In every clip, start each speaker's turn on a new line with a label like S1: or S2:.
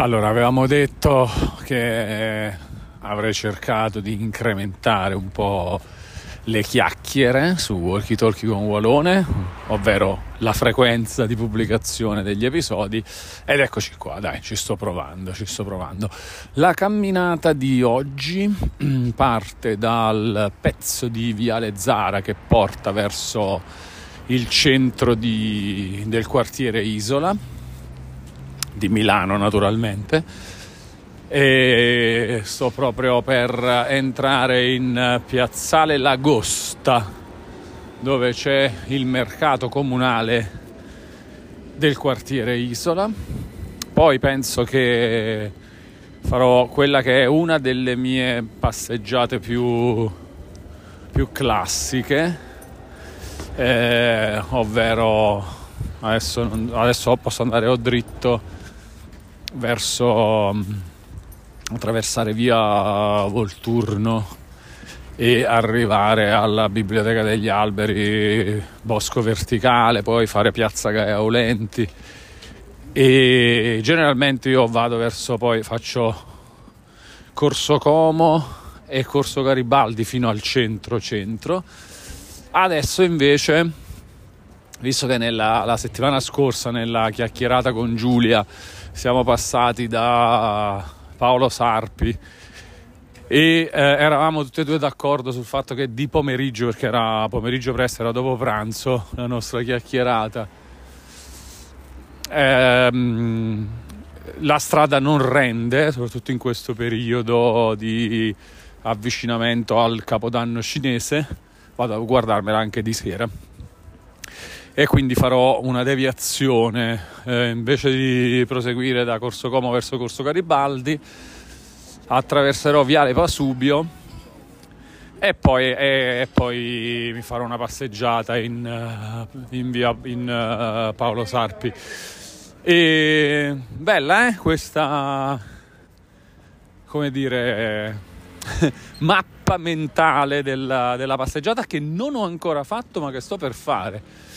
S1: Allora, avevamo detto che avrei cercato di incrementare un po' le chiacchiere su Walkie Talkie con Walone, ovvero la frequenza di pubblicazione degli episodi ed eccoci qua, dai, ci sto provando, ci sto provando. La camminata di oggi parte dal pezzo di Viale Zara che porta verso il centro di, del quartiere Isola di Milano naturalmente. E sto proprio per entrare in piazzale Lagosta dove c'è il mercato comunale del quartiere Isola. Poi penso che farò quella che è una delle mie passeggiate più, più classiche. Eh, ovvero adesso, adesso posso andare o dritto verso mm, attraversare via Volturno e arrivare alla Biblioteca degli Alberi, Bosco Verticale, poi fare Piazza Gaia Aulenti e generalmente io vado verso poi faccio Corso Como e Corso Garibaldi fino al centro centro. Adesso invece visto che nella, la settimana scorsa nella chiacchierata con Giulia siamo passati da Paolo Sarpi e eh, eravamo tutti e due d'accordo sul fatto che di pomeriggio, perché era pomeriggio presto, era dopo pranzo, la nostra chiacchierata, ehm, la strada non rende, soprattutto in questo periodo di avvicinamento al capodanno cinese, vado a guardarmela anche di sera e quindi farò una deviazione eh, invece di proseguire da Corso Como verso Corso Garibaldi attraverserò Viale Pasubio e poi, e, e poi mi farò una passeggiata in, eh, in via in, uh, Paolo Sarpi. E bella eh questa come dire mappa mentale della, della passeggiata che non ho ancora fatto ma che sto per fare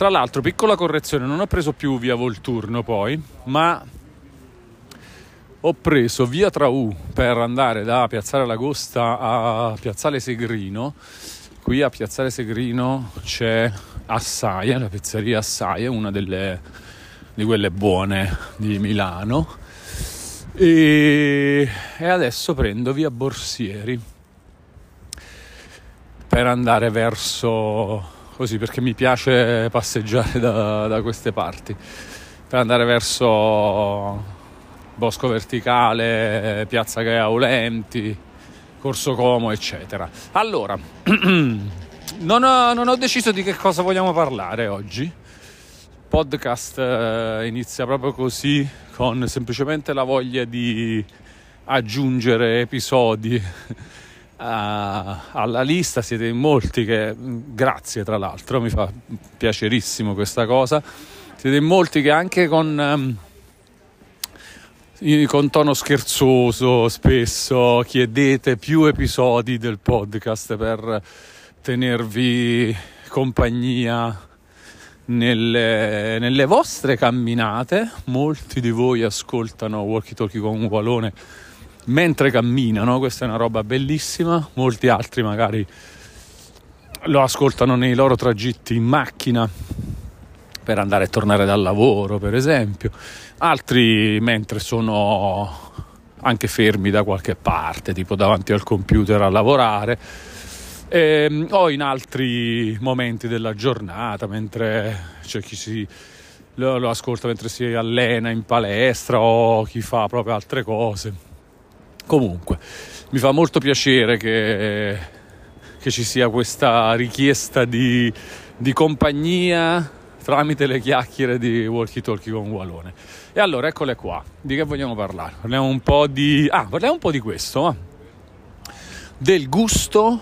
S1: tra l'altro, piccola correzione, non ho preso più via Volturno poi, ma ho preso via Trau per andare da Piazzale Lagosta a Piazzale Segrino. Qui a Piazzale Segrino c'è Assaia, la pizzeria Assaia, una delle, di quelle buone di Milano. E, e adesso prendo via Borsieri per andare verso così perché mi piace passeggiare da, da queste parti per andare verso Bosco Verticale, Piazza Gaia Aulenti, Corso Como, eccetera. Allora, non ho, non ho, deciso di che cosa vogliamo parlare oggi. Podcast eh, inizia proprio così, con semplicemente la voglia di aggiungere episodi alla lista, siete in molti che, grazie tra l'altro, mi fa piacerissimo questa cosa, siete in molti che anche con, um, con tono scherzoso spesso chiedete più episodi del podcast per tenervi compagnia nelle, nelle vostre camminate, molti di voi ascoltano Walkie Talkie con un Walone mentre camminano, questa è una roba bellissima, molti altri magari lo ascoltano nei loro tragitti in macchina per andare e tornare dal lavoro, per esempio, altri mentre sono anche fermi da qualche parte, tipo davanti al computer a lavorare, e, ehm, o in altri momenti della giornata, mentre c'è chi si, lo, lo ascolta mentre si allena in palestra o chi fa proprio altre cose. Comunque, mi fa molto piacere che, che ci sia questa richiesta di, di, compagnia tramite le chiacchiere di Walkie Talkie con Walone. E allora, eccole qua. Di che vogliamo parlare? Parliamo un po' di... Ah, parliamo un po' di questo, eh? del gusto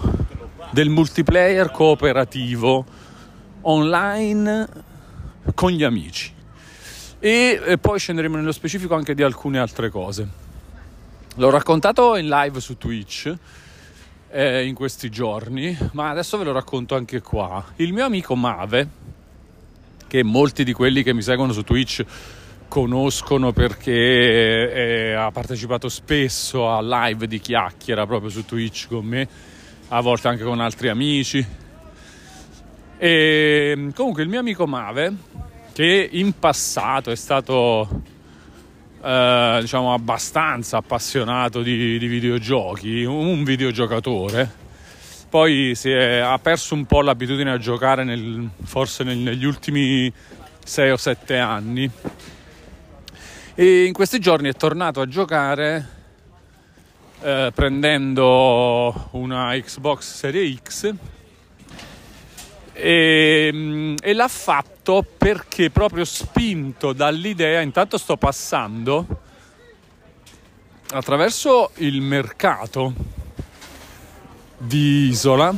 S1: del multiplayer cooperativo online con gli amici. E poi scenderemo nello specifico anche di alcune altre cose. L'ho raccontato in live su Twitch eh, in questi giorni, ma adesso ve lo racconto anche qua. Il mio amico Mave, che molti di quelli che mi seguono su Twitch conoscono perché eh, ha partecipato spesso a live di chiacchiera proprio su Twitch con me, a volte anche con altri amici. E comunque il mio amico Mave, che in passato è stato eh, diciamo abbastanza appassionato di, di videogiochi, un videogiocatore, poi è, ha perso un po' l'abitudine a giocare nel, forse nel, negli ultimi 6 o 7 anni. E in questi giorni è tornato a giocare eh, prendendo una Xbox Serie X e, mm, e, l'ha fatto perché proprio spinto dall'idea, intanto sto passando attraverso il mercato di Isola.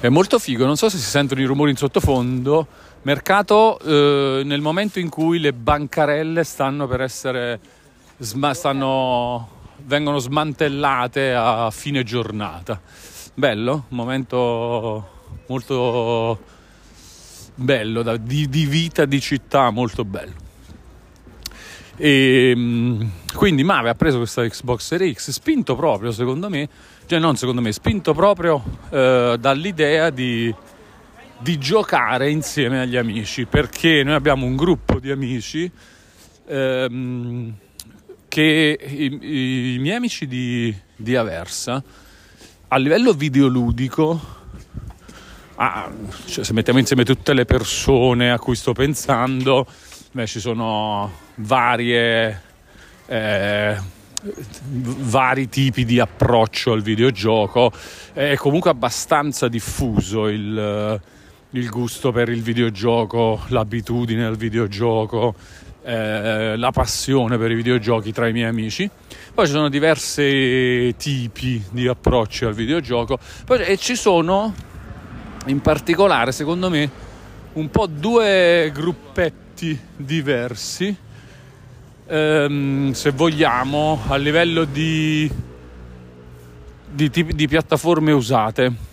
S1: È molto figo, non so se si sentono i rumori in sottofondo. Mercato eh, nel momento in cui le bancarelle stanno per essere sma- stanno, vengono smantellate a fine giornata. Bello, momento molto bello, da, di, di vita di città molto bello. E ehm, quindi Mave ha preso questa Xbox Series X spinto proprio, secondo me, cioè non secondo me, spinto proprio eh, dall'idea di, di, giocare insieme agli amici, perché noi abbiamo un gruppo di amici ehm, che i, i, miei amici di, di Aversa a livello videoludico Ah, cioè se mettiamo insieme tutte le persone a cui sto pensando, beh, ci sono varie, eh, vari tipi di approccio al videogioco. È comunque abbastanza diffuso il, il gusto per il videogioco, l'abitudine al videogioco, eh, la passione per i videogiochi tra i miei amici. Poi ci sono diversi tipi di approcci al videogioco Poi, e ci sono in particolare, secondo me, un po' due gruppetti diversi ehm, se vogliamo, a livello di, di, di piattaforme usate.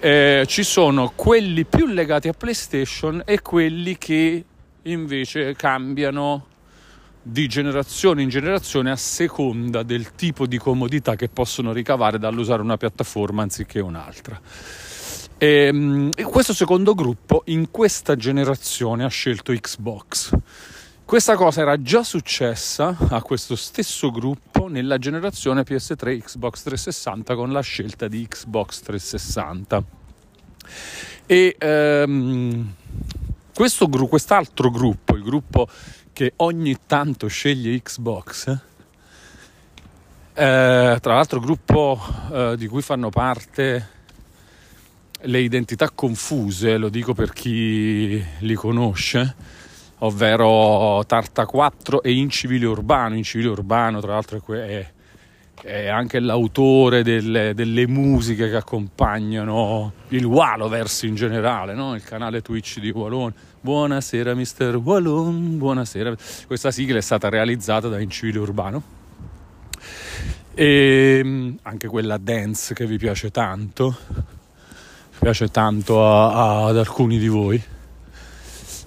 S1: Eh, ci sono quelli più legati a PlayStation e quelli che invece cambiano di generazione in generazione a seconda del tipo di comodità che possono ricavare dall'usare una piattaforma anziché un'altra. E, ehm, e questo secondo gruppo in questa generazione ha scelto Xbox questa cosa era già successa a questo stesso gruppo nella generazione PS3 Xbox 360 con la scelta di Xbox 360. E ehm, questo quest'altro gruppo, il gruppo che ogni tanto sceglie Xbox, eh, tra l'altro gruppo eh, di cui fanno parte le identità confuse, lo dico per chi li conosce, ovvero Tarta 4 e Incivile Urbano. Incivile Urbano, tra l'altro, è, è anche l'autore delle, delle, musiche che accompagnano il Waloverse in generale, no? il canale Twitch di Walone. Buonasera, Mr. Walone, buonasera. Questa sigla è stata realizzata da Incivile Urbano. E mm, anche quella dance che vi piace tanto, piace tanto a, a, ad alcuni di voi.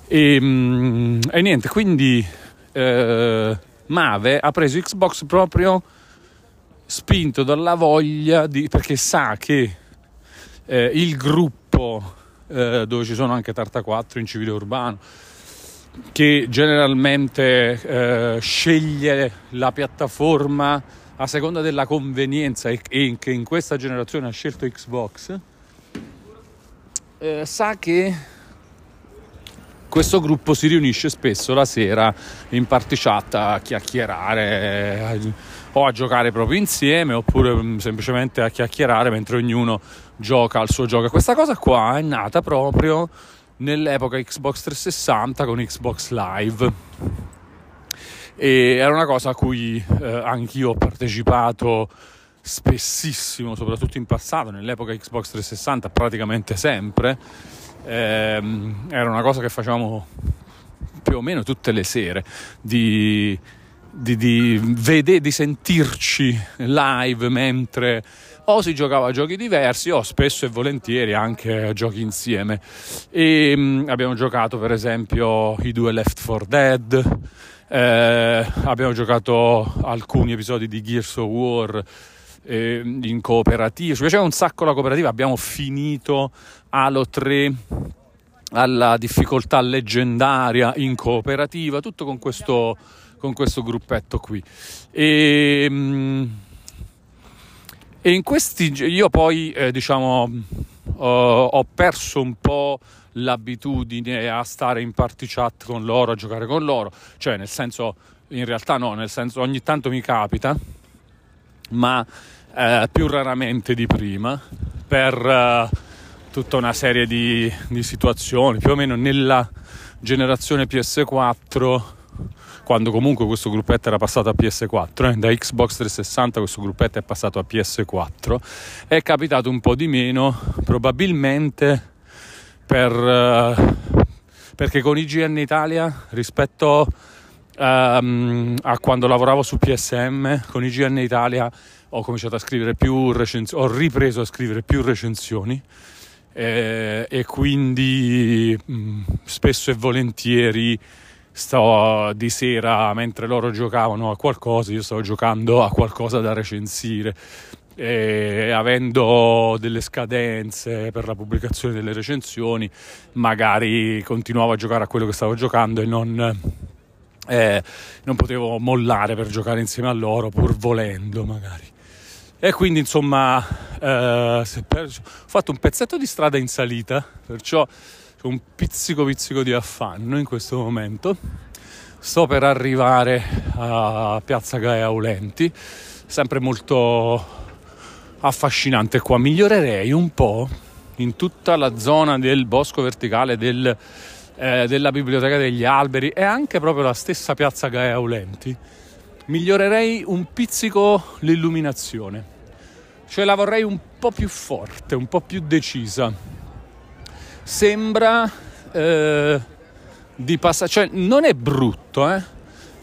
S1: E, mm, e niente, quindi eh, Mave ha preso Xbox proprio spinto dalla voglia di, perché sa che eh, il gruppo eh, dove ci sono anche Tarta 4 in civile urbano che generalmente eh, sceglie la piattaforma a seconda della convenienza e, che in questa generazione ha scelto Xbox eh, sa che questo gruppo si riunisce spesso la sera in party chat a chiacchierare o a giocare proprio insieme oppure mm, semplicemente a chiacchierare mentre ognuno gioca al suo gioco. Questa cosa qua è nata proprio nell'epoca Xbox 360 con Xbox Live e era una cosa a cui eh, anch'io ho partecipato spessissimo, soprattutto in passato, nell'epoca Xbox 360 praticamente sempre eh, era una cosa che facevamo più o meno tutte le sere, di, di, di, vede, di sentirci live mentre o si giocava a giochi diversi o spesso e volentieri anche a giochi insieme. E, mh, mm, abbiamo giocato per esempio i due Left 4 Dead, eh, abbiamo giocato alcuni episodi di Gears of War eh, in cooperativa, ci piaceva un sacco la cooperativa, abbiamo finito Halo 3 alla difficoltà leggendaria in cooperativa, tutto con questo, con questo gruppetto qui. E, mm, e in questi io poi eh, diciamo ho, ho perso un po' l'abitudine a stare in party chat con loro, a giocare con loro, cioè nel senso, in realtà no, nel senso ogni tanto mi capita, ma eh, più raramente di prima, per eh, tutta una serie di, di situazioni, più o meno nella generazione PS4 quando comunque questo gruppetto era passato a PS4, eh, da Xbox 360 questo gruppetto è passato a PS4, è capitato un po' di meno, probabilmente per, uh, perché con IGN Italia rispetto um, a quando lavoravo su PSM, con IGN Italia ho cominciato a scrivere più recensioni, ho ripreso a scrivere più recensioni eh, e quindi mm, spesso e volentieri sto di sera mentre loro giocavano a qualcosa, io stavo giocando a qualcosa da recensire. E avendo delle scadenze per la pubblicazione delle recensioni, magari continuavo a giocare a quello che stavo giocando e non, eh, non potevo mollare per giocare insieme a loro, pur volendo magari. E quindi insomma eh, ho fatto un pezzetto di strada in salita, perciò un pizzico pizzico di affanno in questo momento. Sto per arrivare a Piazza Gaia Aulenti, sempre molto affascinante qua. Migliorerei un po' in tutta la zona del bosco verticale del, eh, della biblioteca degli alberi e anche proprio la stessa Piazza Gaia Aulenti. Migliorerei un pizzico l'illuminazione, cioè la vorrei un po' più forte, un po' più decisa sembra eh, di passare, cioè non è brutto, eh,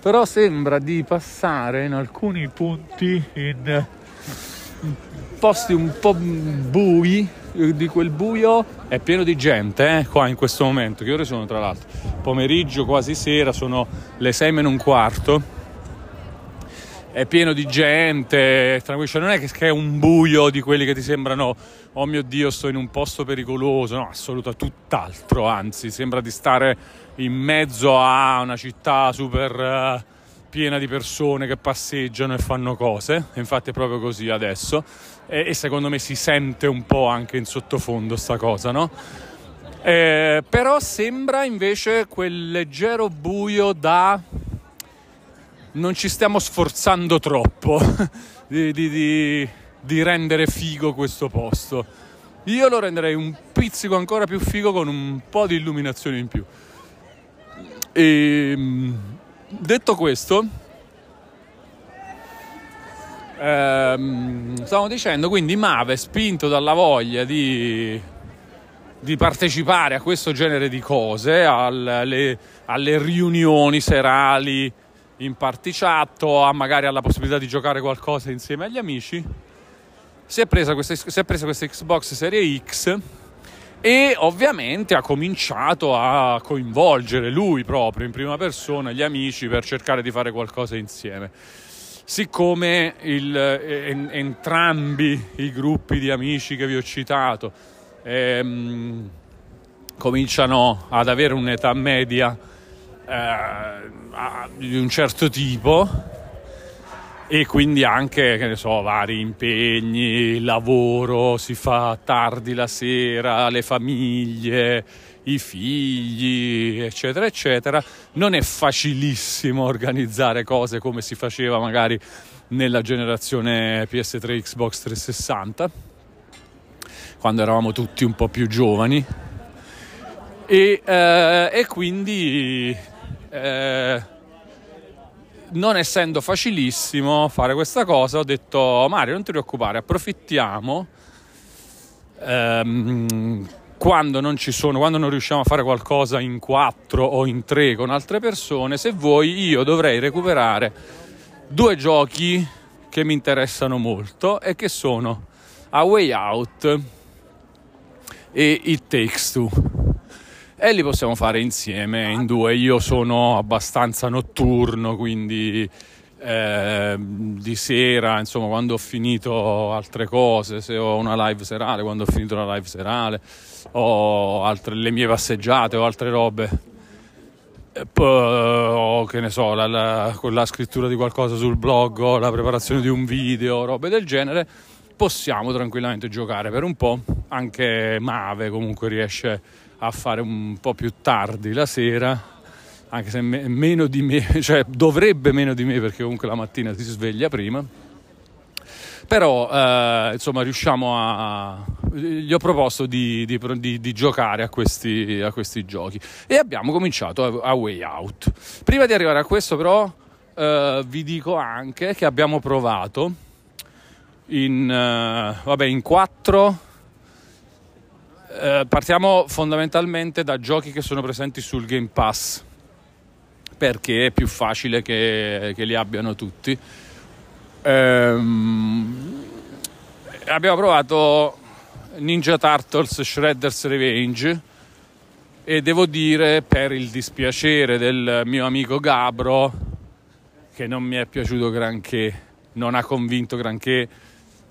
S1: però sembra di passare in alcuni punti in posti un po' bui di quel buio. È pieno di gente eh, qua in questo momento che ore sono tra l'altro? Pomeriggio quasi sera sono le 6 meno un quarto è pieno di gente, cioè non è che è un buio di quelli che ti sembrano, oh mio Dio, sto in un posto pericoloso, no, assolutamente tutt'altro, anzi, sembra di stare in mezzo a una città super uh, piena di persone che passeggiano e fanno cose, infatti è proprio così adesso, e, e secondo me si sente un po' anche in sottofondo sta cosa, no? Eh, però sembra invece quel leggero buio da non ci stiamo sforzando troppo di, di, di, di, rendere figo questo posto. Io lo renderei un pizzico ancora più figo con un po' di illuminazione in più. E ehm, detto questo, ehm, stavo dicendo quindi Mave spinto dalla voglia di, di partecipare a questo genere di cose, alle, alle riunioni serali in particciato, ha magari la possibilità di giocare qualcosa insieme agli amici. Si è, presa questa, si è presa questa Xbox Serie X e ovviamente ha cominciato a coinvolgere lui proprio in prima persona gli amici per cercare di fare qualcosa insieme. Siccome il, en, entrambi i gruppi di amici che vi ho citato ehm, cominciano ad avere un'età media eh, di un certo tipo e quindi anche, che ne so, vari impegni, lavoro, si fa tardi la sera, le famiglie, i figli, eccetera, eccetera. Non è facilissimo organizzare cose come si faceva magari nella generazione PS3 Xbox 360, quando eravamo tutti un po' più giovani. E, eh, e quindi eh, non essendo facilissimo fare questa cosa, ho detto Mario, non ti preoccupare, approfittiamo. Ehm, quando non ci sono, quando non riusciamo a fare qualcosa in quattro o in tre con altre persone, se vuoi io dovrei recuperare due giochi che mi interessano molto e che sono A Way Out e It Takes Two e li possiamo fare insieme in due. Io sono abbastanza notturno, quindi eh, di sera, insomma, quando ho finito altre cose, se ho una live serale, quando ho finito la live serale, o altre, le mie passeggiate o altre robe. O che ne so, la, la, la scrittura di qualcosa sul blog o la preparazione di un video, robe del genere, possiamo tranquillamente giocare per un po'. Anche Mave comunque riesce a fare un po' più tardi la sera anche se me, meno di me, cioè dovrebbe meno di me perché comunque la mattina si sveglia prima. Però eh, insomma riusciamo a... gli ho proposto di, di, di, di giocare a questi, a questi, giochi e abbiamo cominciato a, a, Way Out. Prima di arrivare a questo però eh, vi dico anche che abbiamo provato in, eh, vabbè, in quattro eh, partiamo fondamentalmente da giochi che sono presenti sul Game Pass perché è più facile che, che li abbiano tutti. Ehm, abbiamo provato Ninja Turtles Shredder's Revenge e devo dire per il dispiacere del mio amico Gabro che non mi è piaciuto granché, non ha convinto granché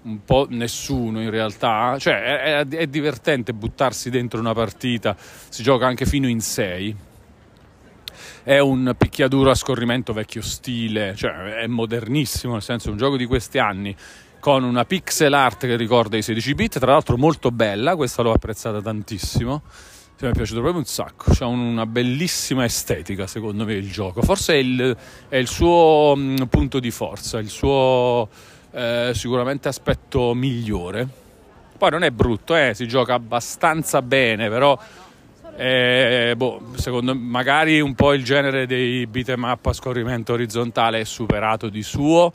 S1: un po' nessuno in realtà, cioè è, è divertente buttarsi dentro una partita, si gioca anche fino in 6 è un picchiaduro a scorrimento vecchio stile, cioè è modernissimo, nel senso è un gioco di questi anni con una pixel art che ricorda i 16 bit, tra l'altro molto bella, questa l'ho apprezzata tantissimo. mi è piaciuto proprio un sacco, c'è una bellissima estetica secondo me il gioco, forse è il, è il suo mm, punto di forza, il suo eh, sicuramente aspetto migliore. Poi non è brutto, eh, si gioca abbastanza bene, però eh, boh, secondo magari un po' il genere dei beat'em up a scorrimento orizzontale è superato di suo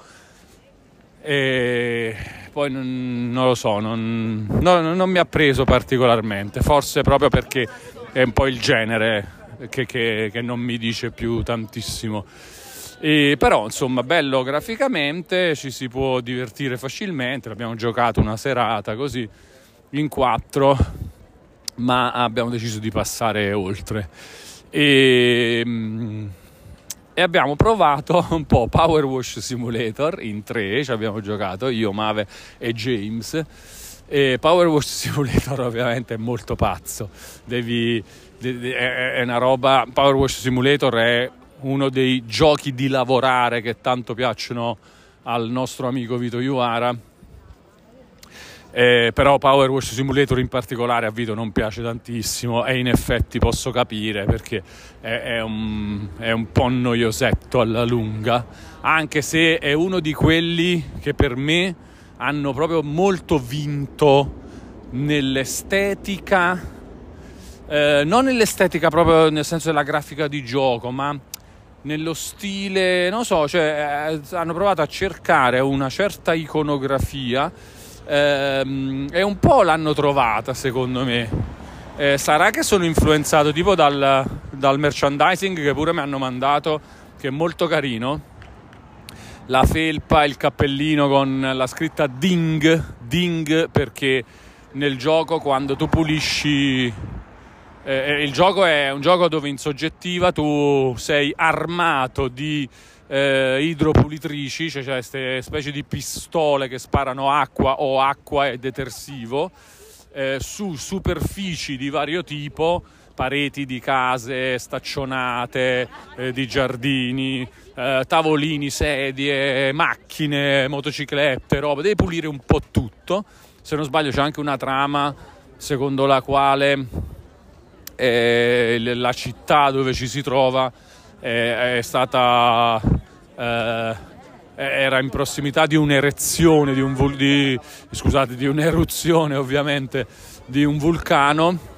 S1: e poi non, non lo so, non, non, non, mi ha preso particolarmente, forse proprio perché è un po' il genere che, che, che non mi dice più tantissimo. E però insomma bello graficamente, ci si può divertire facilmente, l'abbiamo giocato una serata così in quattro ma abbiamo deciso di passare oltre. E, mm, e abbiamo provato un po' Power Wash Simulator in tre, ci abbiamo giocato io, Mave e James. E Power Wash Simulator ovviamente è molto pazzo, Devi, è una roba, Power Wash Simulator è uno dei giochi di lavorare che tanto piacciono al nostro amico Vito Iuara. Eh, però Power Wash Simulator in particolare a Vito non piace tantissimo e in effetti posso capire perché è, è, un, è un po' noiosetto alla lunga, anche se è uno di quelli che per me hanno proprio molto vinto nell'estetica, eh, non nell'estetica proprio nel senso della grafica di gioco, ma nello stile, non so, cioè eh, hanno provato a cercare una certa iconografia ehm, e un po' l'hanno trovata secondo me. Eh, sarà che sono influenzato tipo dal, dal merchandising che pure mi hanno mandato, che è molto carino. La felpa, il cappellino con la scritta Ding, Ding perché nel gioco quando tu pulisci eh, eh il gioco è un gioco dove in soggettiva tu sei armato di eh, idropulitrici, cioè queste specie di pistole che sparano acqua o acqua e detersivo eh, su superfici di vario tipo, pareti di case staccionate, eh, di giardini, eh, tavolini, sedie, macchine, motociclette, roba, devi pulire un po' tutto. Se non sbaglio c'è anche una trama secondo la quale eh, la città dove ci si trova è stata eh, era in prossimità di un'erezione, di, un di, scusate, di un'eruzione ovviamente di un vulcano.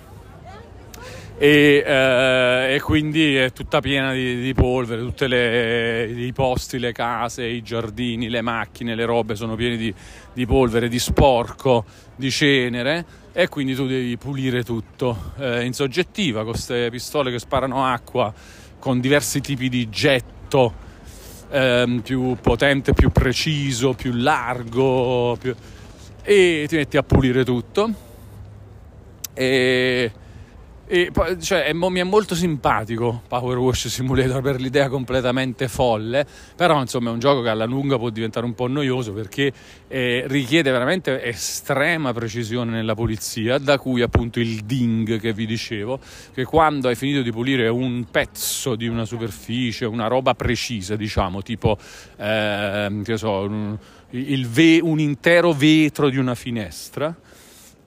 S1: E, eh, e, quindi è tutta piena di, di polvere, tutti i posti, le case, i giardini, le macchine, le robe sono pieni di, polvere, di sporco, di cenere e quindi tu devi pulire tutto eh, in soggettiva con queste pistole che sparano acqua con diversi tipi di getto ehm, più potente, più preciso, più largo. Più... e ti metti a pulire tutto e e cioè, è, mi è molto simpatico Power Wash Simulator per l'idea completamente folle, però insomma è un gioco che alla lunga può diventare un po' noioso perché eh, richiede veramente estrema precisione nella pulizia, da cui appunto il ding che vi dicevo, che quando hai finito di pulire un pezzo di una superficie, una roba precisa, diciamo, tipo, eh, che so, un, ve- un intero vetro di una finestra,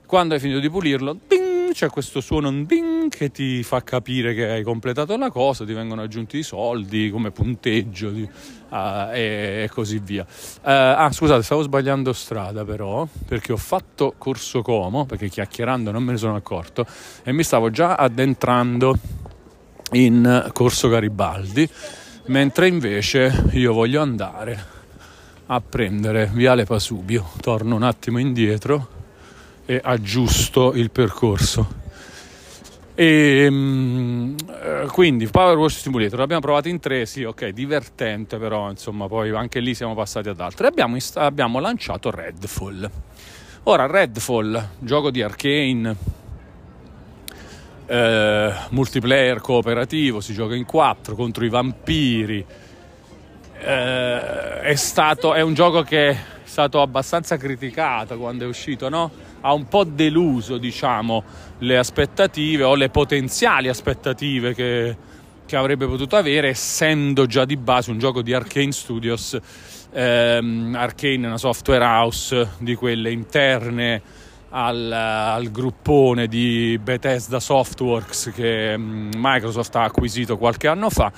S1: quando hai finito di pulirlo, ding, c'è questo suono ding che ti fa capire che hai completato la cosa, ti vengono aggiunti i soldi come punteggio di, uh, e, e, così via. Uh, ah, scusate, stavo sbagliando strada però, perché ho fatto Corso Como, perché chiacchierando non me ne sono accorto, e mi stavo già addentrando in Corso Garibaldi, mentre invece io voglio andare a prendere Viale Pasubio. Torno un attimo indietro e aggiusto il percorso. E, mm, eh, quindi Power Wash Simulator l'abbiamo provato in tre, sì, ok, divertente, però insomma, poi anche lì siamo passati ad altro. Abbiamo, abbiamo lanciato Redfall. Ora, Redfall, gioco di Arcane, eh, multiplayer cooperativo, si gioca in quattro contro i vampiri. Eh, è, stato, è un gioco che è stato abbastanza criticato quando è uscito, no? Ha un po' deluso diciamo, le aspettative o le potenziali aspettative che, che, avrebbe potuto avere essendo già di base un gioco di Arkane Studios ehm, Arkane è una software house di quelle interne al, al, gruppone di Bethesda Softworks che mm, Microsoft ha acquisito qualche anno fa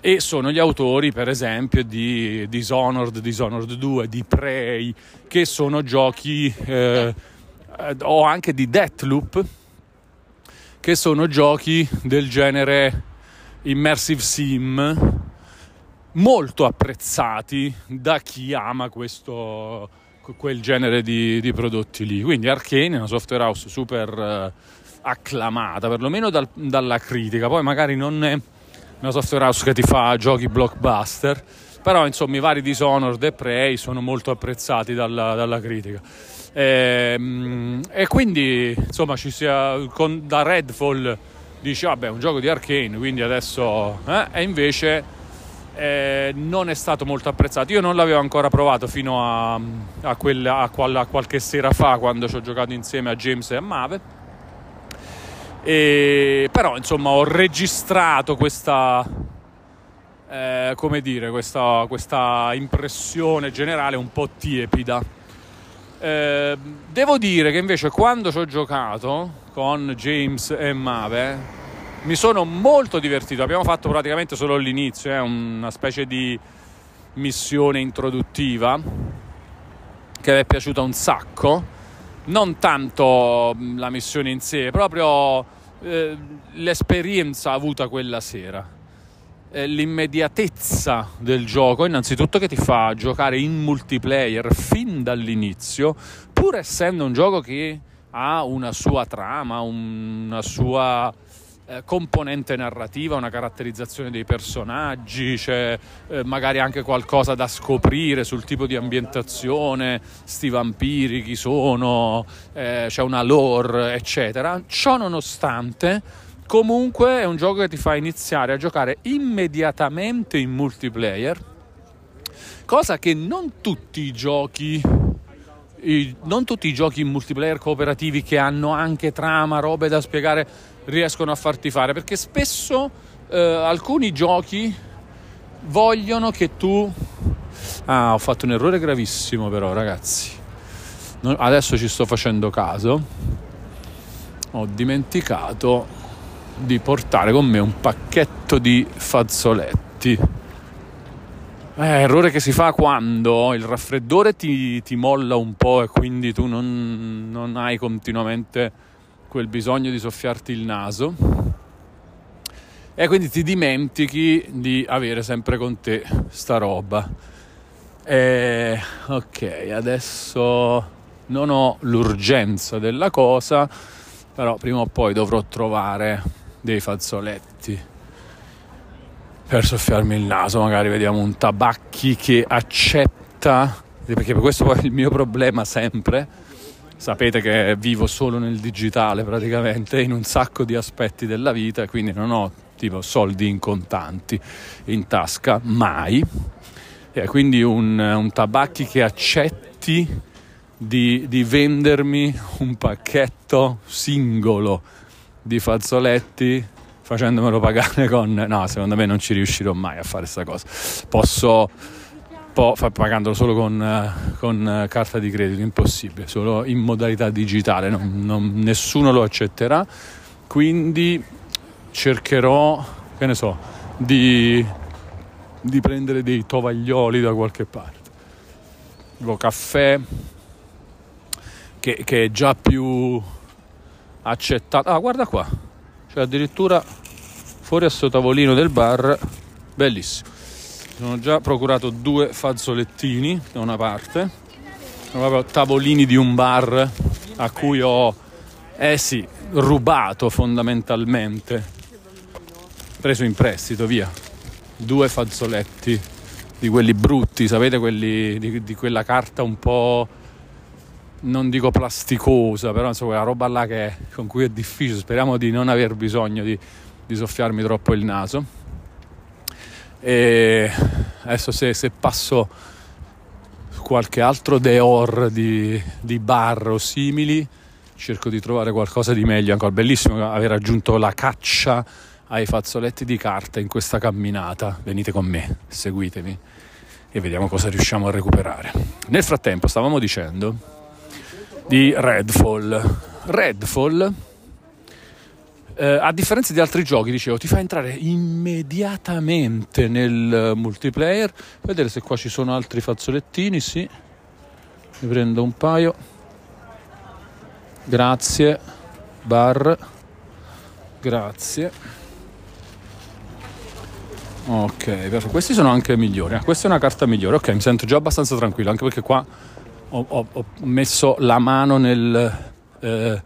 S1: e sono gli autori per esempio di Dishonored, Dishonored 2, di Prey che sono giochi eh, eh, o anche di Deathloop, che sono giochi del genere immersive sim molto apprezzati da chi ama questo, quel genere di, di prodotti lì. Quindi Arkane è una software house super uh, acclamata, perlomeno dal, dalla critica, poi magari non è una software house che ti fa giochi blockbuster, però insomma i vari Dishonored e Prey sono molto apprezzati dalla, dalla critica. E, ehm, e, quindi insomma ci sia con, da Redfall dice vabbè è un gioco di Arkane quindi adesso eh? e invece eh, non è stato molto apprezzato. Io non l'avevo ancora provato fino a, a, quella, a, qual, a qualche sera fa quando ci ho giocato insieme a James e a Mave. E, però insomma ho registrato questa eh, come dire questa, questa impressione generale un po' tiepida eh, devo dire che invece quando ci ho giocato con James e Mave mi sono molto divertito. Abbiamo fatto praticamente solo l'inizio, eh, una specie di missione introduttiva che mi è piaciuta un sacco. Non tanto la missione in sé, proprio eh, l'esperienza avuta quella sera. Eh, l'immediatezza del gioco, innanzitutto che ti fa giocare in multiplayer fin dall'inizio, pur essendo un gioco che ha una sua trama, una sua eh, componente narrativa, una caratterizzazione dei personaggi, c'è eh, magari anche qualcosa da scoprire sul tipo di ambientazione, sti vampiri, chi sono, eh, c'è una lore, eccetera. Ciò nonostante Comunque è un gioco che ti fa iniziare a giocare immediatamente in multiplayer, cosa che non tutti i giochi i, non tutti i giochi in multiplayer cooperativi che hanno anche trama, robe da spiegare, riescono a farti fare, perché spesso eh, alcuni giochi vogliono che tu... Ah, ho fatto un errore gravissimo però, ragazzi. Adesso ci sto facendo caso. Ho dimenticato di portare con me un pacchetto di fazzoletti. Eh, errore che si fa quando il raffreddore ti, ti molla un po' e quindi tu non, non hai continuamente quel bisogno di soffiarti il naso e quindi ti dimentichi di avere sempre con te sta roba. E, ok, adesso non ho l'urgenza della cosa, però prima o poi dovrò trovare dei fazzoletti. Per soffiarmi il naso, magari vediamo un tabacchi che accetta, perché questo è il mio problema sempre, sapete che vivo solo nel digitale praticamente in un sacco di aspetti della vita quindi non ho tipo soldi in contanti in tasca mai. E quindi un, un tabacchi che accetti di, di vendermi un pacchetto singolo di fazzoletti facendomelo pagare con... No, secondo me non ci riuscirò mai a fare questa cosa. Posso po- pagandolo solo con, con, carta di credito, impossibile, solo in modalità digitale, non, non, nessuno lo accetterà, quindi cercherò, che ne so, di, di prendere dei tovaglioli da qualche parte, tipo caffè, che, che è già più accettato. Ah, guarda qua, cioè addirittura fuori a sto tavolino del bar, bellissimo. Sono già procurato due fazzolettini da una parte, sono proprio tavolini di un bar a cui ho, eh sì, rubato fondamentalmente, preso in prestito, via, due fazzoletti di quelli brutti, sapete, quelli di, di quella carta un po' non dico plasticosa, però insomma quella roba là che, con cui è difficile, speriamo di non aver bisogno di, di soffiarmi troppo il naso. E adesso se, se passo qualche altro deor di, di bar o simili cerco di trovare qualcosa di meglio ancora. Bellissimo aver aggiunto la caccia ai fazzoletti di carta in questa camminata. Venite con me seguitemi e vediamo cosa riusciamo a recuperare. Nel frattempo stavamo dicendo di Redfall Redfall eh, a differenza di altri giochi, dicevo, ti fa entrare immediatamente nel multiplayer. Vedere se qua ci sono altri fazzolettini, sì. Ne prendo un paio. Grazie. Bar. Grazie. Ok. Questi sono anche migliori. Ah, questa è una carta migliore. Ok, mi sento già abbastanza tranquillo, anche perché qua ho, ho, messo la mano nel... Eh,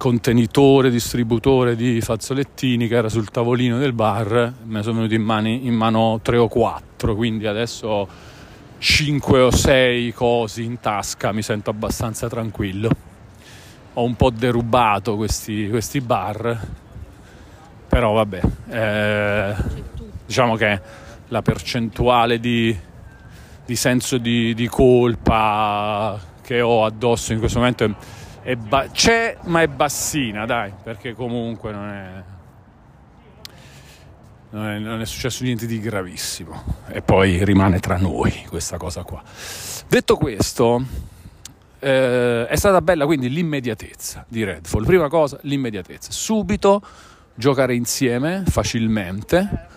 S1: contenitore, distributore di fazzolettini che era sul tavolino del bar, me sono venuti in, mani, in mano tre o quattro, quindi adesso ho cinque o sei cosi in tasca, mi sento abbastanza tranquillo. Ho un po' derubato questi, questi bar, però vabbè, eh, diciamo che la percentuale di, di senso di, di colpa che ho addosso in questo momento è ba- c'è ma è bassina, dai, perché comunque non è, non è, non è successo niente di gravissimo e poi rimane tra noi questa cosa qua. Detto questo, eh, è stata bella quindi l'immediatezza di Redfall. Prima cosa, l'immediatezza. Subito giocare insieme facilmente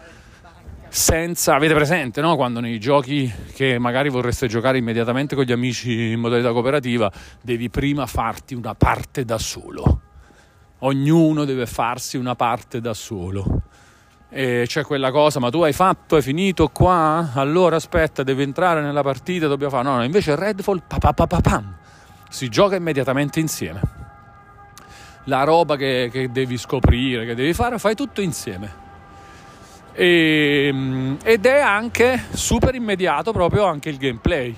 S1: senza, avete presente, no? quando nei giochi che magari vorreste giocare immediatamente con gli amici in modalità cooperativa, devi prima farti una parte da solo. Ognuno deve farsi una parte da solo. E c'è quella cosa, ma tu hai fatto, hai finito qua? Allora aspetta, devi entrare nella partita, dobbiamo fare. No, no, invece Redfall, papapapapam, si gioca immediatamente insieme. La roba che, che devi scoprire, che devi fare, fai tutto insieme e, ehm, ed è anche super immediato proprio anche il gameplay.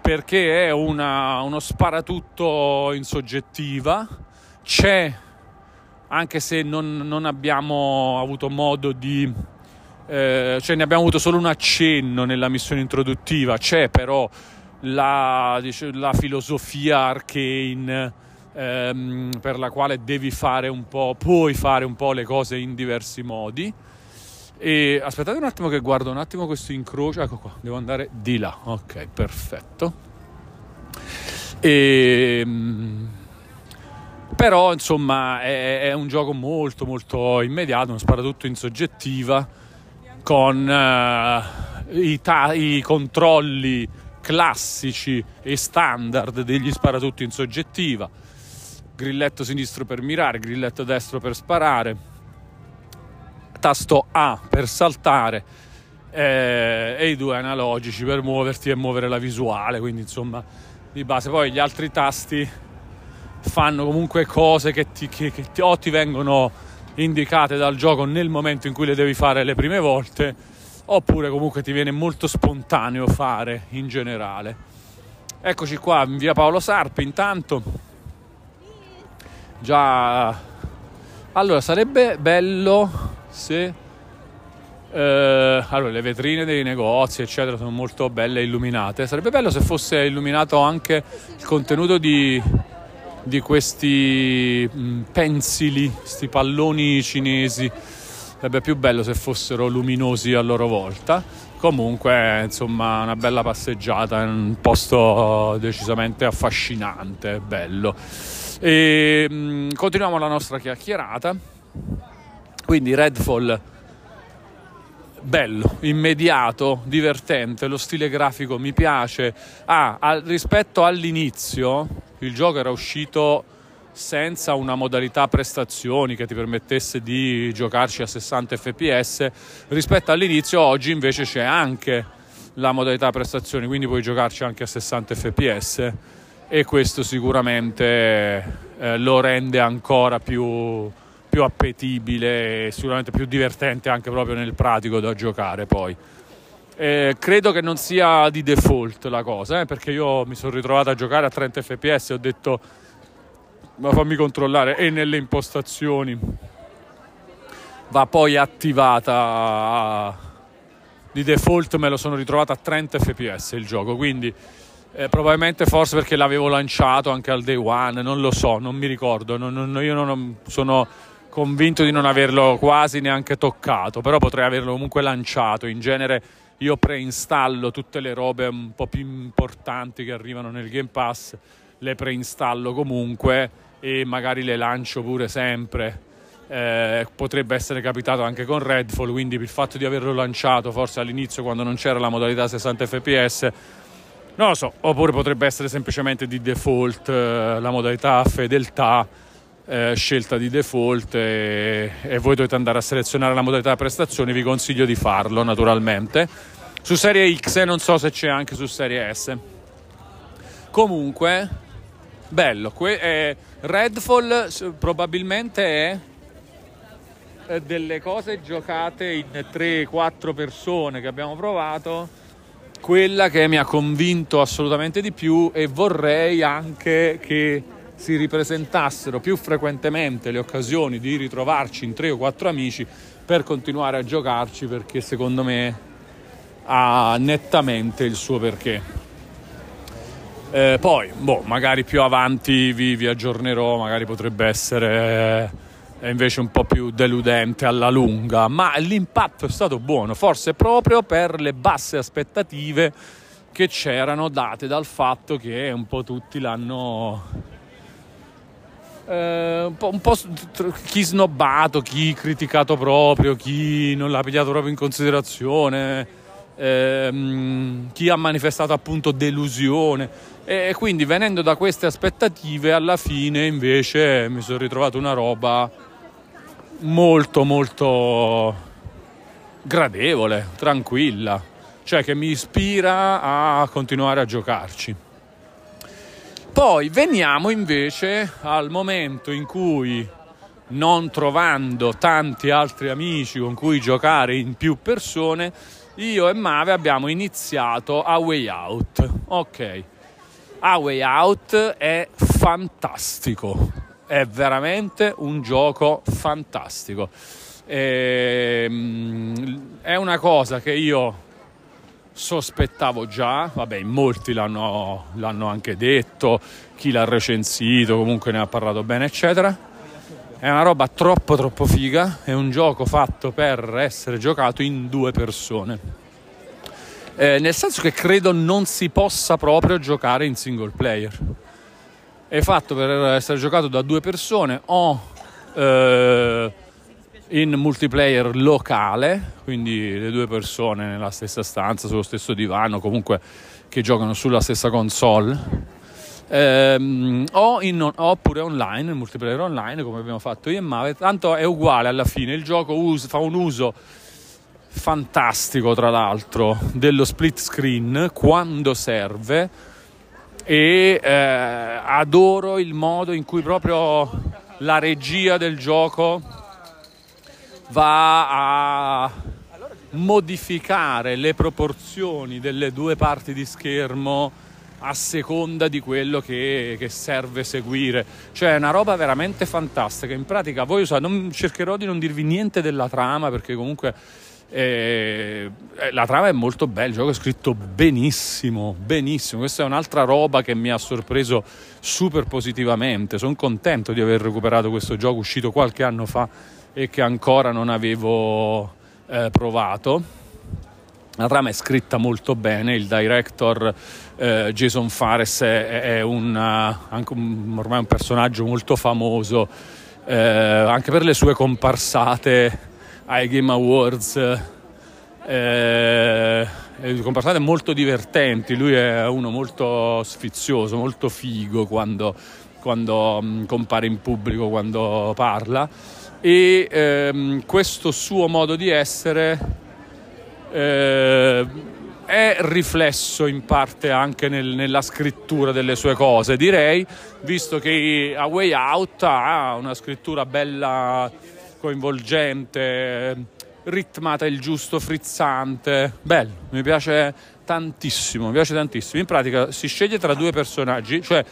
S1: Perché è una, uno sparatutto in soggettiva. C'è anche se non, non abbiamo avuto modo di eh, cioè ne abbiamo avuto solo un accenno nella missione introduttiva. C'è però la, dice, la filosofia arcane ehm, per la quale devi fare un po' puoi fare un po' le cose in diversi modi e aspettate un attimo che guardo un attimo questo incrocio. Ecco qua, devo andare di là. Ok, perfetto. E, ehm, però insomma è, è, un gioco molto molto immediato, uno sparatutto in soggettiva con uh, i, ta- i, controlli classici e standard degli sparatutto in soggettiva. Grilletto sinistro per mirare, grilletto destro per sparare tasto A per saltare eh, e i due analogici per muoverti e muovere la visuale, quindi insomma di base. Poi gli altri tasti fanno comunque cose che, ti, che, che ti, o ti vengono indicate dal gioco nel momento in cui le devi fare le prime volte oppure comunque ti viene molto spontaneo fare in generale. Eccoci qua in via Paolo Sarpi intanto. Già... Allora, sarebbe bello se... Eh, allora, le vetrine dei negozi, eccetera, sono molto belle e illuminate. Sarebbe bello se fosse illuminato anche il contenuto di, di questi mm, pensili, questi palloni cinesi. Sarebbe più bello se fossero luminosi a loro volta comunque insomma una bella passeggiata in un posto decisamente affascinante bello e mm, continuiamo la nostra chiacchierata quindi Redfall bello, immediato, divertente, lo stile grafico mi piace. Ah, al, rispetto all'inizio, il gioco era uscito senza una modalità prestazioni che ti permettesse di giocarci a 60 fps rispetto all'inizio oggi invece c'è anche la modalità prestazioni quindi puoi giocarci anche a 60 fps e questo sicuramente eh, lo rende ancora più, più appetibile e sicuramente più divertente anche proprio nel pratico da giocare poi. Eh, credo che non sia di default la cosa eh, perché io mi sono ritrovato a giocare a 30 fps e ho detto ma fammi controllare, e nelle impostazioni va poi attivata di default me lo sono ritrovato a 30 fps il gioco quindi eh, probabilmente forse perché l'avevo lanciato anche al day one non lo so non mi ricordo non, non, io non sono convinto di non averlo quasi neanche toccato però potrei averlo comunque lanciato in genere io preinstallo tutte le robe un po' più importanti che arrivano nel Game Pass le preinstallo comunque e magari le lancio pure sempre. Eh, potrebbe essere capitato anche con Redfall, quindi il fatto di averlo lanciato forse all'inizio quando non c'era la modalità 60 fps, non lo so, oppure potrebbe essere semplicemente di default eh, la modalità fedeltà eh, scelta di default e, e, voi dovete andare a selezionare la modalità prestazioni, vi consiglio di farlo naturalmente. Su serie X non so se c'è anche su serie S. Comunque, bello. Que- eh, Redfall probabilmente è delle cose giocate in 3-4 persone che abbiamo provato quella che mi ha convinto assolutamente di più e vorrei anche che si ripresentassero più frequentemente le occasioni di ritrovarci in 3 o 4 amici per continuare a giocarci perché secondo me ha nettamente il suo perché. Eh, poi, boh, magari più avanti vi, vi, aggiornerò, magari potrebbe essere eh, invece un po' più deludente alla lunga, ma l'impatto è stato buono, forse proprio per le basse aspettative che c'erano date dal fatto che un po' tutti l'hanno eh, un, po', un po' chi snobbato, chi criticato proprio, chi non l'ha pigliato proprio in considerazione ehm, chi ha manifestato appunto delusione e quindi venendo da queste aspettative alla fine invece mi sono ritrovato una roba molto molto gradevole, tranquilla, cioè che mi ispira a continuare a giocarci. Poi veniamo invece al momento in cui non trovando tanti altri amici con cui giocare in più persone, io e Mave abbiamo iniziato A Way Out. Ok, A Way Out è fantastico, è veramente un gioco fantastico. E, ehm, è una cosa che io sospettavo già, vabbè, molti l'hanno, l'hanno anche detto, chi l'ha recensito comunque ne ha parlato bene, eccetera è una roba troppo troppo figa, è un gioco fatto per essere giocato in due persone. Eh, nel senso che credo non si possa proprio giocare in single player. È fatto per essere giocato da due persone o eh, in multiplayer locale, quindi le due persone nella stessa stanza, sullo stesso divano, comunque che giocano sulla stessa console. Ehm, o in, oppure online, il multiplayer online come abbiamo fatto io e Mave, tanto è uguale alla fine, il gioco us- fa un uso fantastico tra l'altro dello split screen quando serve. E eh, adoro il modo in cui proprio la regia del gioco va a modificare le proporzioni delle due parti di schermo a seconda di quello che, che, serve seguire. Cioè è una roba veramente fantastica. In pratica voi usate, non, cercherò di non dirvi niente della trama perché comunque eh, eh, la trama è molto bella, il gioco è scritto benissimo, benissimo. Questa è un'altra roba che mi ha sorpreso super positivamente. Sono contento di aver recuperato questo gioco uscito qualche anno fa e che ancora non avevo eh, provato. La trama è scritta molto bene, il director eh, Jason Fares è, è un, uh, un, ormai un personaggio molto famoso, eh, anche per le sue comparsate ai Game Awards, eh, comparsate molto divertenti, lui è uno molto sfizioso, molto figo quando, quando um, compare in pubblico, quando parla e ehm, questo suo modo di essere eh, è riflesso in parte anche nel, nella scrittura delle sue cose, direi, visto che A Way Out ha una scrittura bella, coinvolgente, ritmata il giusto, frizzante, bello, mi piace tantissimo, mi piace tantissimo. In pratica si sceglie tra due personaggi, cioè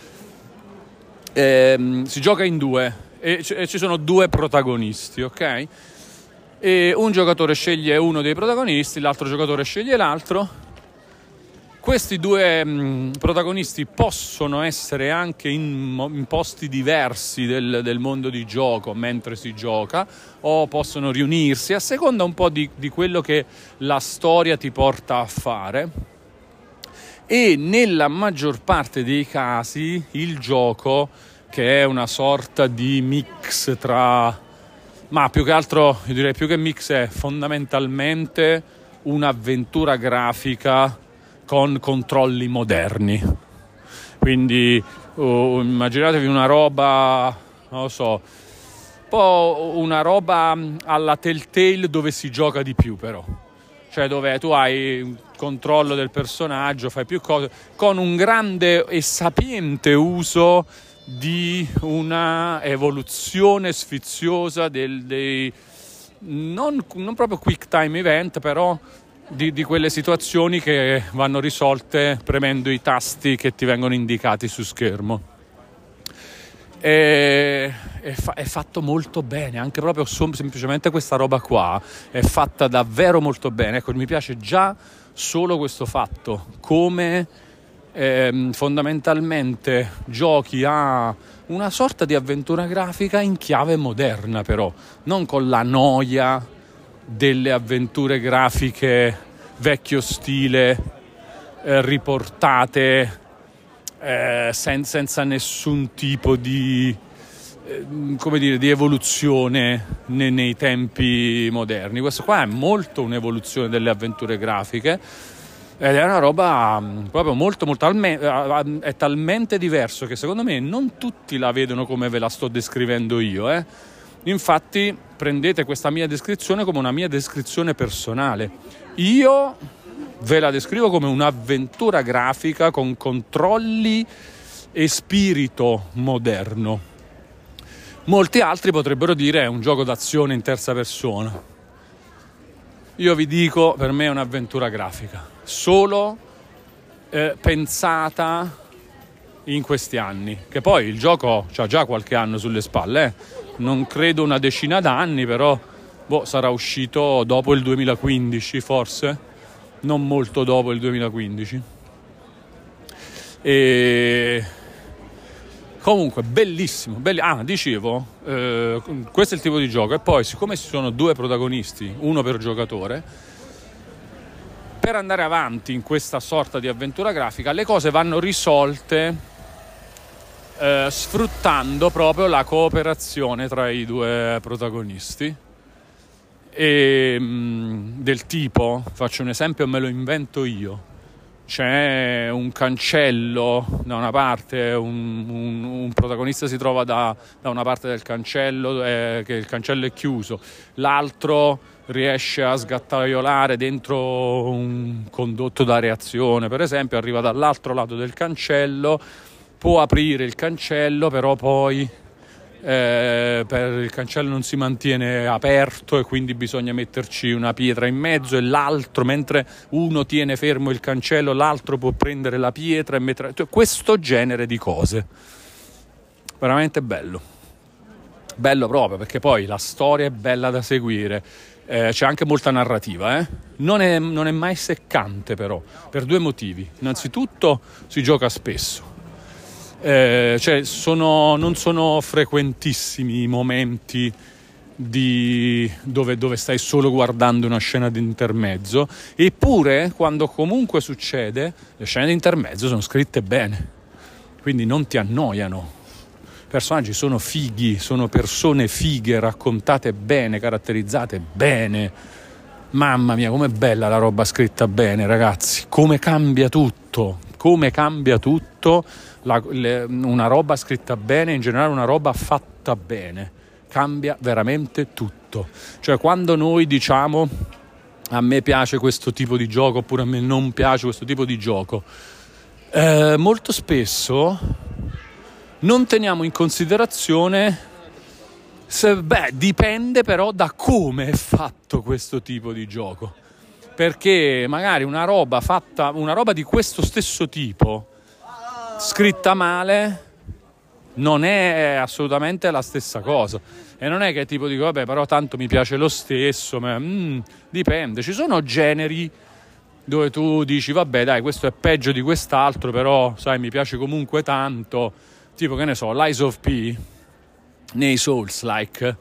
S1: ehm, si gioca in due e, c- e ci sono due protagonisti, ok? e un giocatore sceglie uno dei protagonisti, l'altro giocatore sceglie l'altro. Questi due mh, mm, protagonisti possono essere anche in, in posti diversi del, del, mondo di gioco mentre si gioca o possono riunirsi a seconda un po' di, di quello che la storia ti porta a fare e nella maggior parte dei casi il gioco che è una sorta di mix tra ma più che altro, io direi più che mix è fondamentalmente un'avventura grafica con controlli moderni. Quindi uh, immaginatevi una roba, non lo so, po' una roba alla Telltale dove si gioca di più però. Cioè dove tu hai un controllo del personaggio, fai più cose, con un grande e sapiente uso di una evoluzione sfiziosa del, dei non, non, proprio quick time event, però di, di, quelle situazioni che vanno risolte premendo i tasti che ti vengono indicati su schermo. E, è, fa, è, fatto molto bene, anche proprio semplicemente questa roba qua è fatta davvero molto bene. Ecco, mi piace già solo questo fatto, come eh, fondamentalmente giochi a una sorta di avventura grafica in chiave moderna però, non con la noia delle avventure grafiche vecchio stile eh, riportate eh, sen- senza nessun tipo di, eh, come dire, di evoluzione nei-, nei tempi moderni. Questo qua è molto un'evoluzione delle avventure grafiche ed è una roba mm, proprio molto, molto, è talmente diverso che secondo me non tutti la vedono come ve la sto descrivendo io. Eh? Infatti prendete questa mia descrizione come una mia descrizione personale. Io ve la descrivo come un'avventura grafica con controlli e spirito moderno. Molti altri potrebbero dire è un gioco d'azione in terza persona. Io vi dico, per me è un'avventura grafica, solo eh, pensata in questi anni, che poi il gioco ha già qualche anno sulle spalle, eh. non credo una decina d'anni, però boh, sarà uscito dopo il 2015 forse, non molto dopo il 2015. E Comunque, bellissimo. Belli- ah, dicevo, eh, questo è il tipo di gioco. E poi, siccome ci sono due protagonisti, uno per giocatore, per andare avanti in questa sorta di avventura grafica, le cose vanno risolte eh, sfruttando proprio la cooperazione tra i due protagonisti. E, mh, mm, del tipo, faccio un esempio, me lo invento io c'è un cancello da una parte, un, un, un protagonista si trova da, da, una parte del cancello, eh, che il cancello è chiuso, l'altro riesce a sgattaiolare dentro un condotto da reazione, per esempio, arriva dall'altro lato del cancello, può aprire il cancello, però poi eh, per il cancello non si mantiene aperto e quindi bisogna metterci una pietra in mezzo e l'altro, mentre uno tiene fermo il cancello, l'altro può prendere la pietra e mettere... Cioè, questo genere di cose. Veramente bello. Bello proprio perché poi la storia è bella da seguire. Eh, c'è anche molta narrativa, eh? non, è, non è mai seccante però, per due motivi. Innanzitutto si gioca spesso, eh, cioè sono, non sono frequentissimi i momenti dove, dove, stai solo guardando una scena di intermezzo, eppure quando comunque succede, le scene di intermezzo sono scritte bene, quindi non ti annoiano. Personaggi sono fighi, sono persone fighe, raccontate bene, caratterizzate bene. Mamma mia, com'è bella la roba scritta bene, ragazzi, come cambia tutto, come cambia tutto la, le, una roba scritta bene, in generale una roba fatta bene, cambia veramente tutto. Cioè quando noi diciamo a me piace questo tipo di gioco oppure a me non piace questo tipo di gioco, eh, molto spesso non teniamo in considerazione se, beh, dipende però da come è fatto questo tipo di gioco. Perché magari una roba fatta, una roba di questo stesso tipo, scritta male non è assolutamente la stessa cosa. E non è che tipo dico, vabbè, però tanto mi piace lo stesso, ma mm, dipende. Ci sono generi dove tu dici, vabbè, dai, questo è peggio di quest'altro, però, sai, mi piace comunque tanto. Tipo, che ne so, l'Eyes of P nei Souls-like.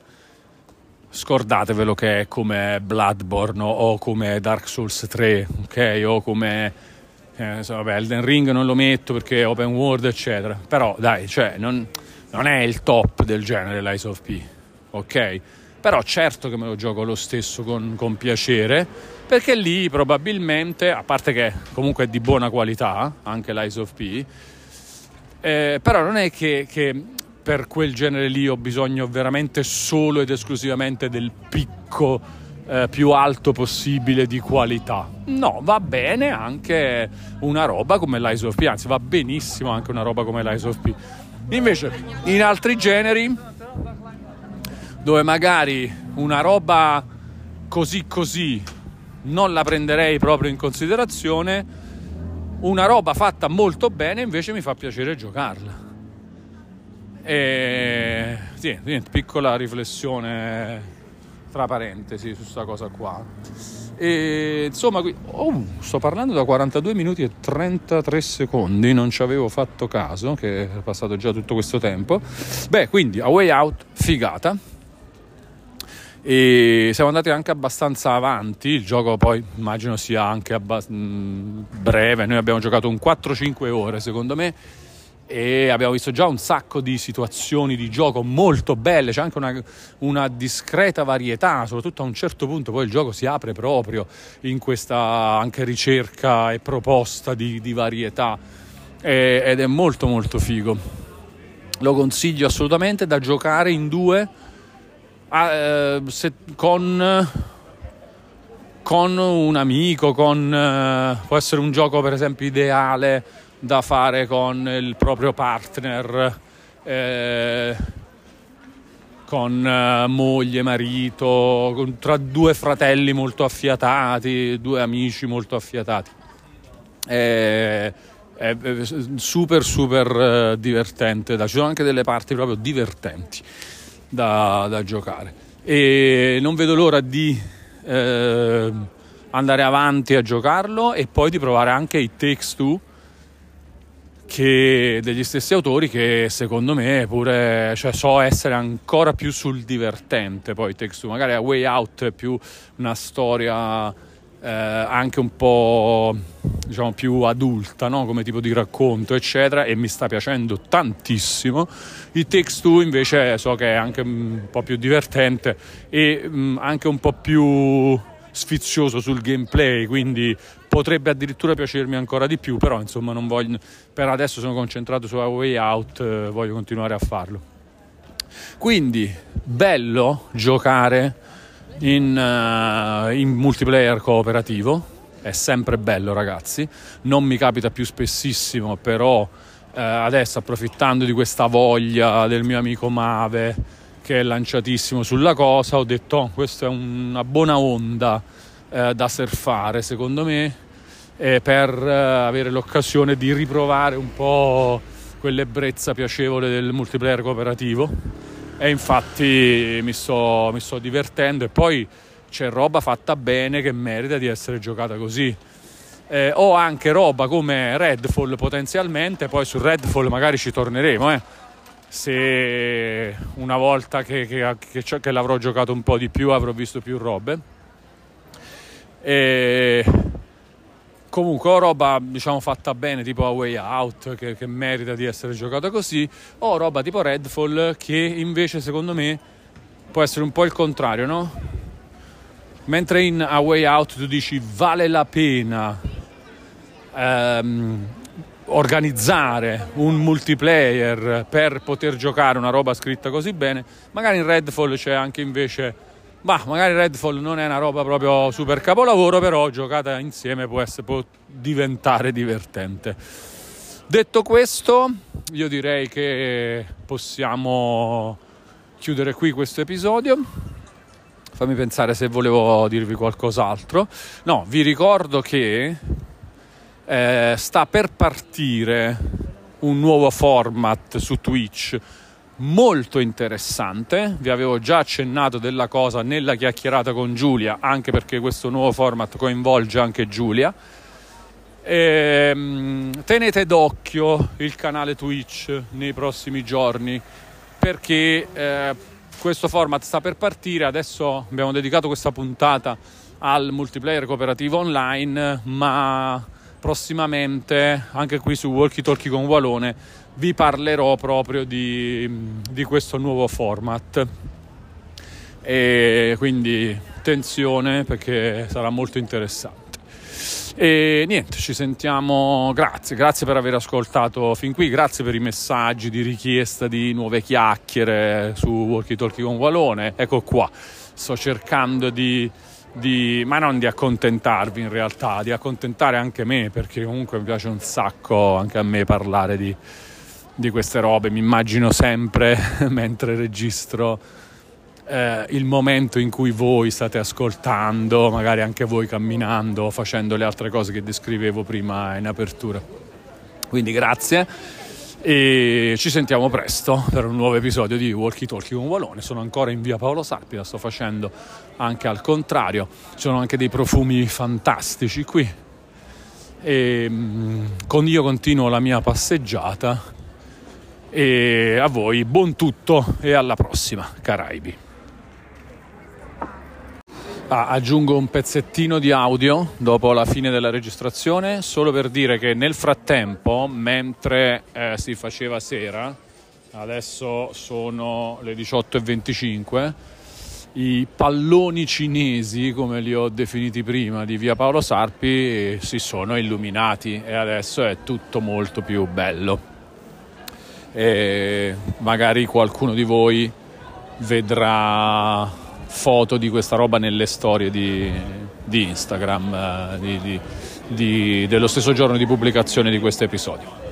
S1: Scordatevelo che è come Bloodborne o come Dark Souls 3, ok? O come eh, so, vabbè, Elden Ring non lo metto perché è open world, eccetera. Però dai, cioè, non, non è il top del genere l'Ice of P, ok? Però certo che me lo gioco lo stesso con, con piacere, perché lì probabilmente, a parte che comunque è di buona qualità, anche l'Ice of P, eh, però non è che, che per quel genere lì ho bisogno veramente solo ed esclusivamente del picco eh, più alto possibile di qualità. No, va bene anche una roba come l'Eyes of P, anzi va benissimo anche una roba come l'Eyes of P. Invece in altri generi dove magari una roba così così non la prenderei proprio in considerazione, una roba fatta molto bene invece mi fa piacere giocarla. E sì, piccola riflessione tra parentesi su questa cosa qua. E, insomma, oh, sto parlando da 42 minuti e 33 secondi, non ci avevo fatto caso, che è passato già tutto questo tempo. Beh, quindi A Way Out, figata. E siamo andati anche abbastanza avanti, il gioco poi immagino sia anche abbast- breve, noi abbiamo giocato un 4-5 ore secondo me e abbiamo visto già un sacco di situazioni di gioco molto belle, c'è anche una, una, discreta varietà, soprattutto a un certo punto poi il gioco si apre proprio in questa anche ricerca e proposta di, di varietà e, ed è molto molto figo. Lo consiglio assolutamente da giocare in due eh, se, con, con un amico, con, eh, può essere un gioco per esempio ideale da fare con il proprio partner, eh, con eh, moglie, marito, con, tra due fratelli molto affiatati, due amici molto affiatati. È, è super super eh, divertente, ci sono anche delle parti proprio divertenti da, da giocare. E non vedo l'ora di eh, andare avanti a giocarlo e poi di provare anche i Takes Two che degli stessi autori che secondo me pure cioè, so essere ancora più sul divertente poi Takes Two. Magari a Way Out è più una storia eh, anche un po' diciamo più adulta no? come tipo di racconto eccetera e mi sta piacendo tantissimo il Takes Two invece so che è anche un po' più divertente e mh, mm, anche un po' più sfizioso sul gameplay, quindi potrebbe addirittura piacermi ancora di più, però insomma non voglio, per adesso sono concentrato su Way Out, eh, voglio continuare a farlo. Quindi bello giocare in, uh, in multiplayer cooperativo, è sempre bello ragazzi, non mi capita più spessissimo, però eh, adesso approfittando di questa voglia del mio amico Mave che è lanciatissimo sulla cosa, ho detto oh, questa è una buona onda eh, da surfare secondo me eh, per avere l'occasione di riprovare un po' quell'ebbrezza piacevole del multiplayer cooperativo. E infatti mi sto, mi sto divertendo. E poi c'è roba fatta bene che merita di essere giocata così. Eh, ho anche roba come Redfall potenzialmente, poi su Redfall magari ci torneremo, eh. se una volta che, che, che, che, l'avrò giocato un po' di più avrò visto più robe. E comunque ho roba diciamo fatta bene tipo A Way Out che, che merita di essere giocata così o roba tipo Redfall che invece secondo me può essere un po' il contrario no? Mentre in A Way Out tu dici vale la pena ehm, organizzare un multiplayer per poter giocare una roba scritta così bene magari in Redfall c'è anche invece ma magari Redfall non è una roba proprio super capolavoro, però giocata insieme può, essere, può diventare divertente. Detto questo, io direi che possiamo chiudere qui questo episodio. Fammi pensare se volevo dirvi qualcos'altro. No, vi ricordo che eh, sta per partire un nuovo format su Twitch molto interessante. Vi avevo già accennato della cosa nella chiacchierata con Giulia, anche perché questo nuovo format coinvolge anche Giulia. Ehm, tenete d'occhio il canale Twitch nei prossimi giorni perché eh, questo format sta per partire. Adesso abbiamo dedicato questa puntata al multiplayer cooperativo online, ma prossimamente anche qui su Walkie Talkie con Walone vi parlerò proprio di, di questo nuovo format. E quindi attenzione perché sarà molto interessante. E niente, ci sentiamo. Grazie, grazie per aver ascoltato fin qui, grazie per i messaggi di richiesta di nuove chiacchiere su Walkie Talkie con Walone. Ecco qua, sto cercando di, di, ma non di accontentarvi in realtà, di accontentare anche me, perché comunque mi piace un sacco anche a me parlare di, di queste robe, mi immagino sempre mentre registro eh, il momento in cui voi state ascoltando, magari anche voi camminando, facendo le altre cose che descrivevo prima in apertura. Quindi grazie e ci sentiamo presto per un nuovo episodio di Walkie Talkie con Walone. Sono ancora in via Paolo Sarpi, la sto facendo anche al contrario. Ci sono anche dei profumi fantastici qui. E mm, con io continuo la mia passeggiata e a voi buon tutto e alla prossima, Caraibi. Ah, aggiungo un pezzettino di audio dopo la fine della registrazione, solo per dire che nel frattempo, mentre eh, si faceva sera, adesso sono le 18.25, i palloni cinesi, come li ho definiti prima, di via Paolo Sarpi, si sono illuminati e adesso è tutto molto più bello. E magari qualcuno di voi vedrà foto di questa roba nelle storie di, di Instagram eh, di, di, dello stesso giorno di pubblicazione di questo episodio.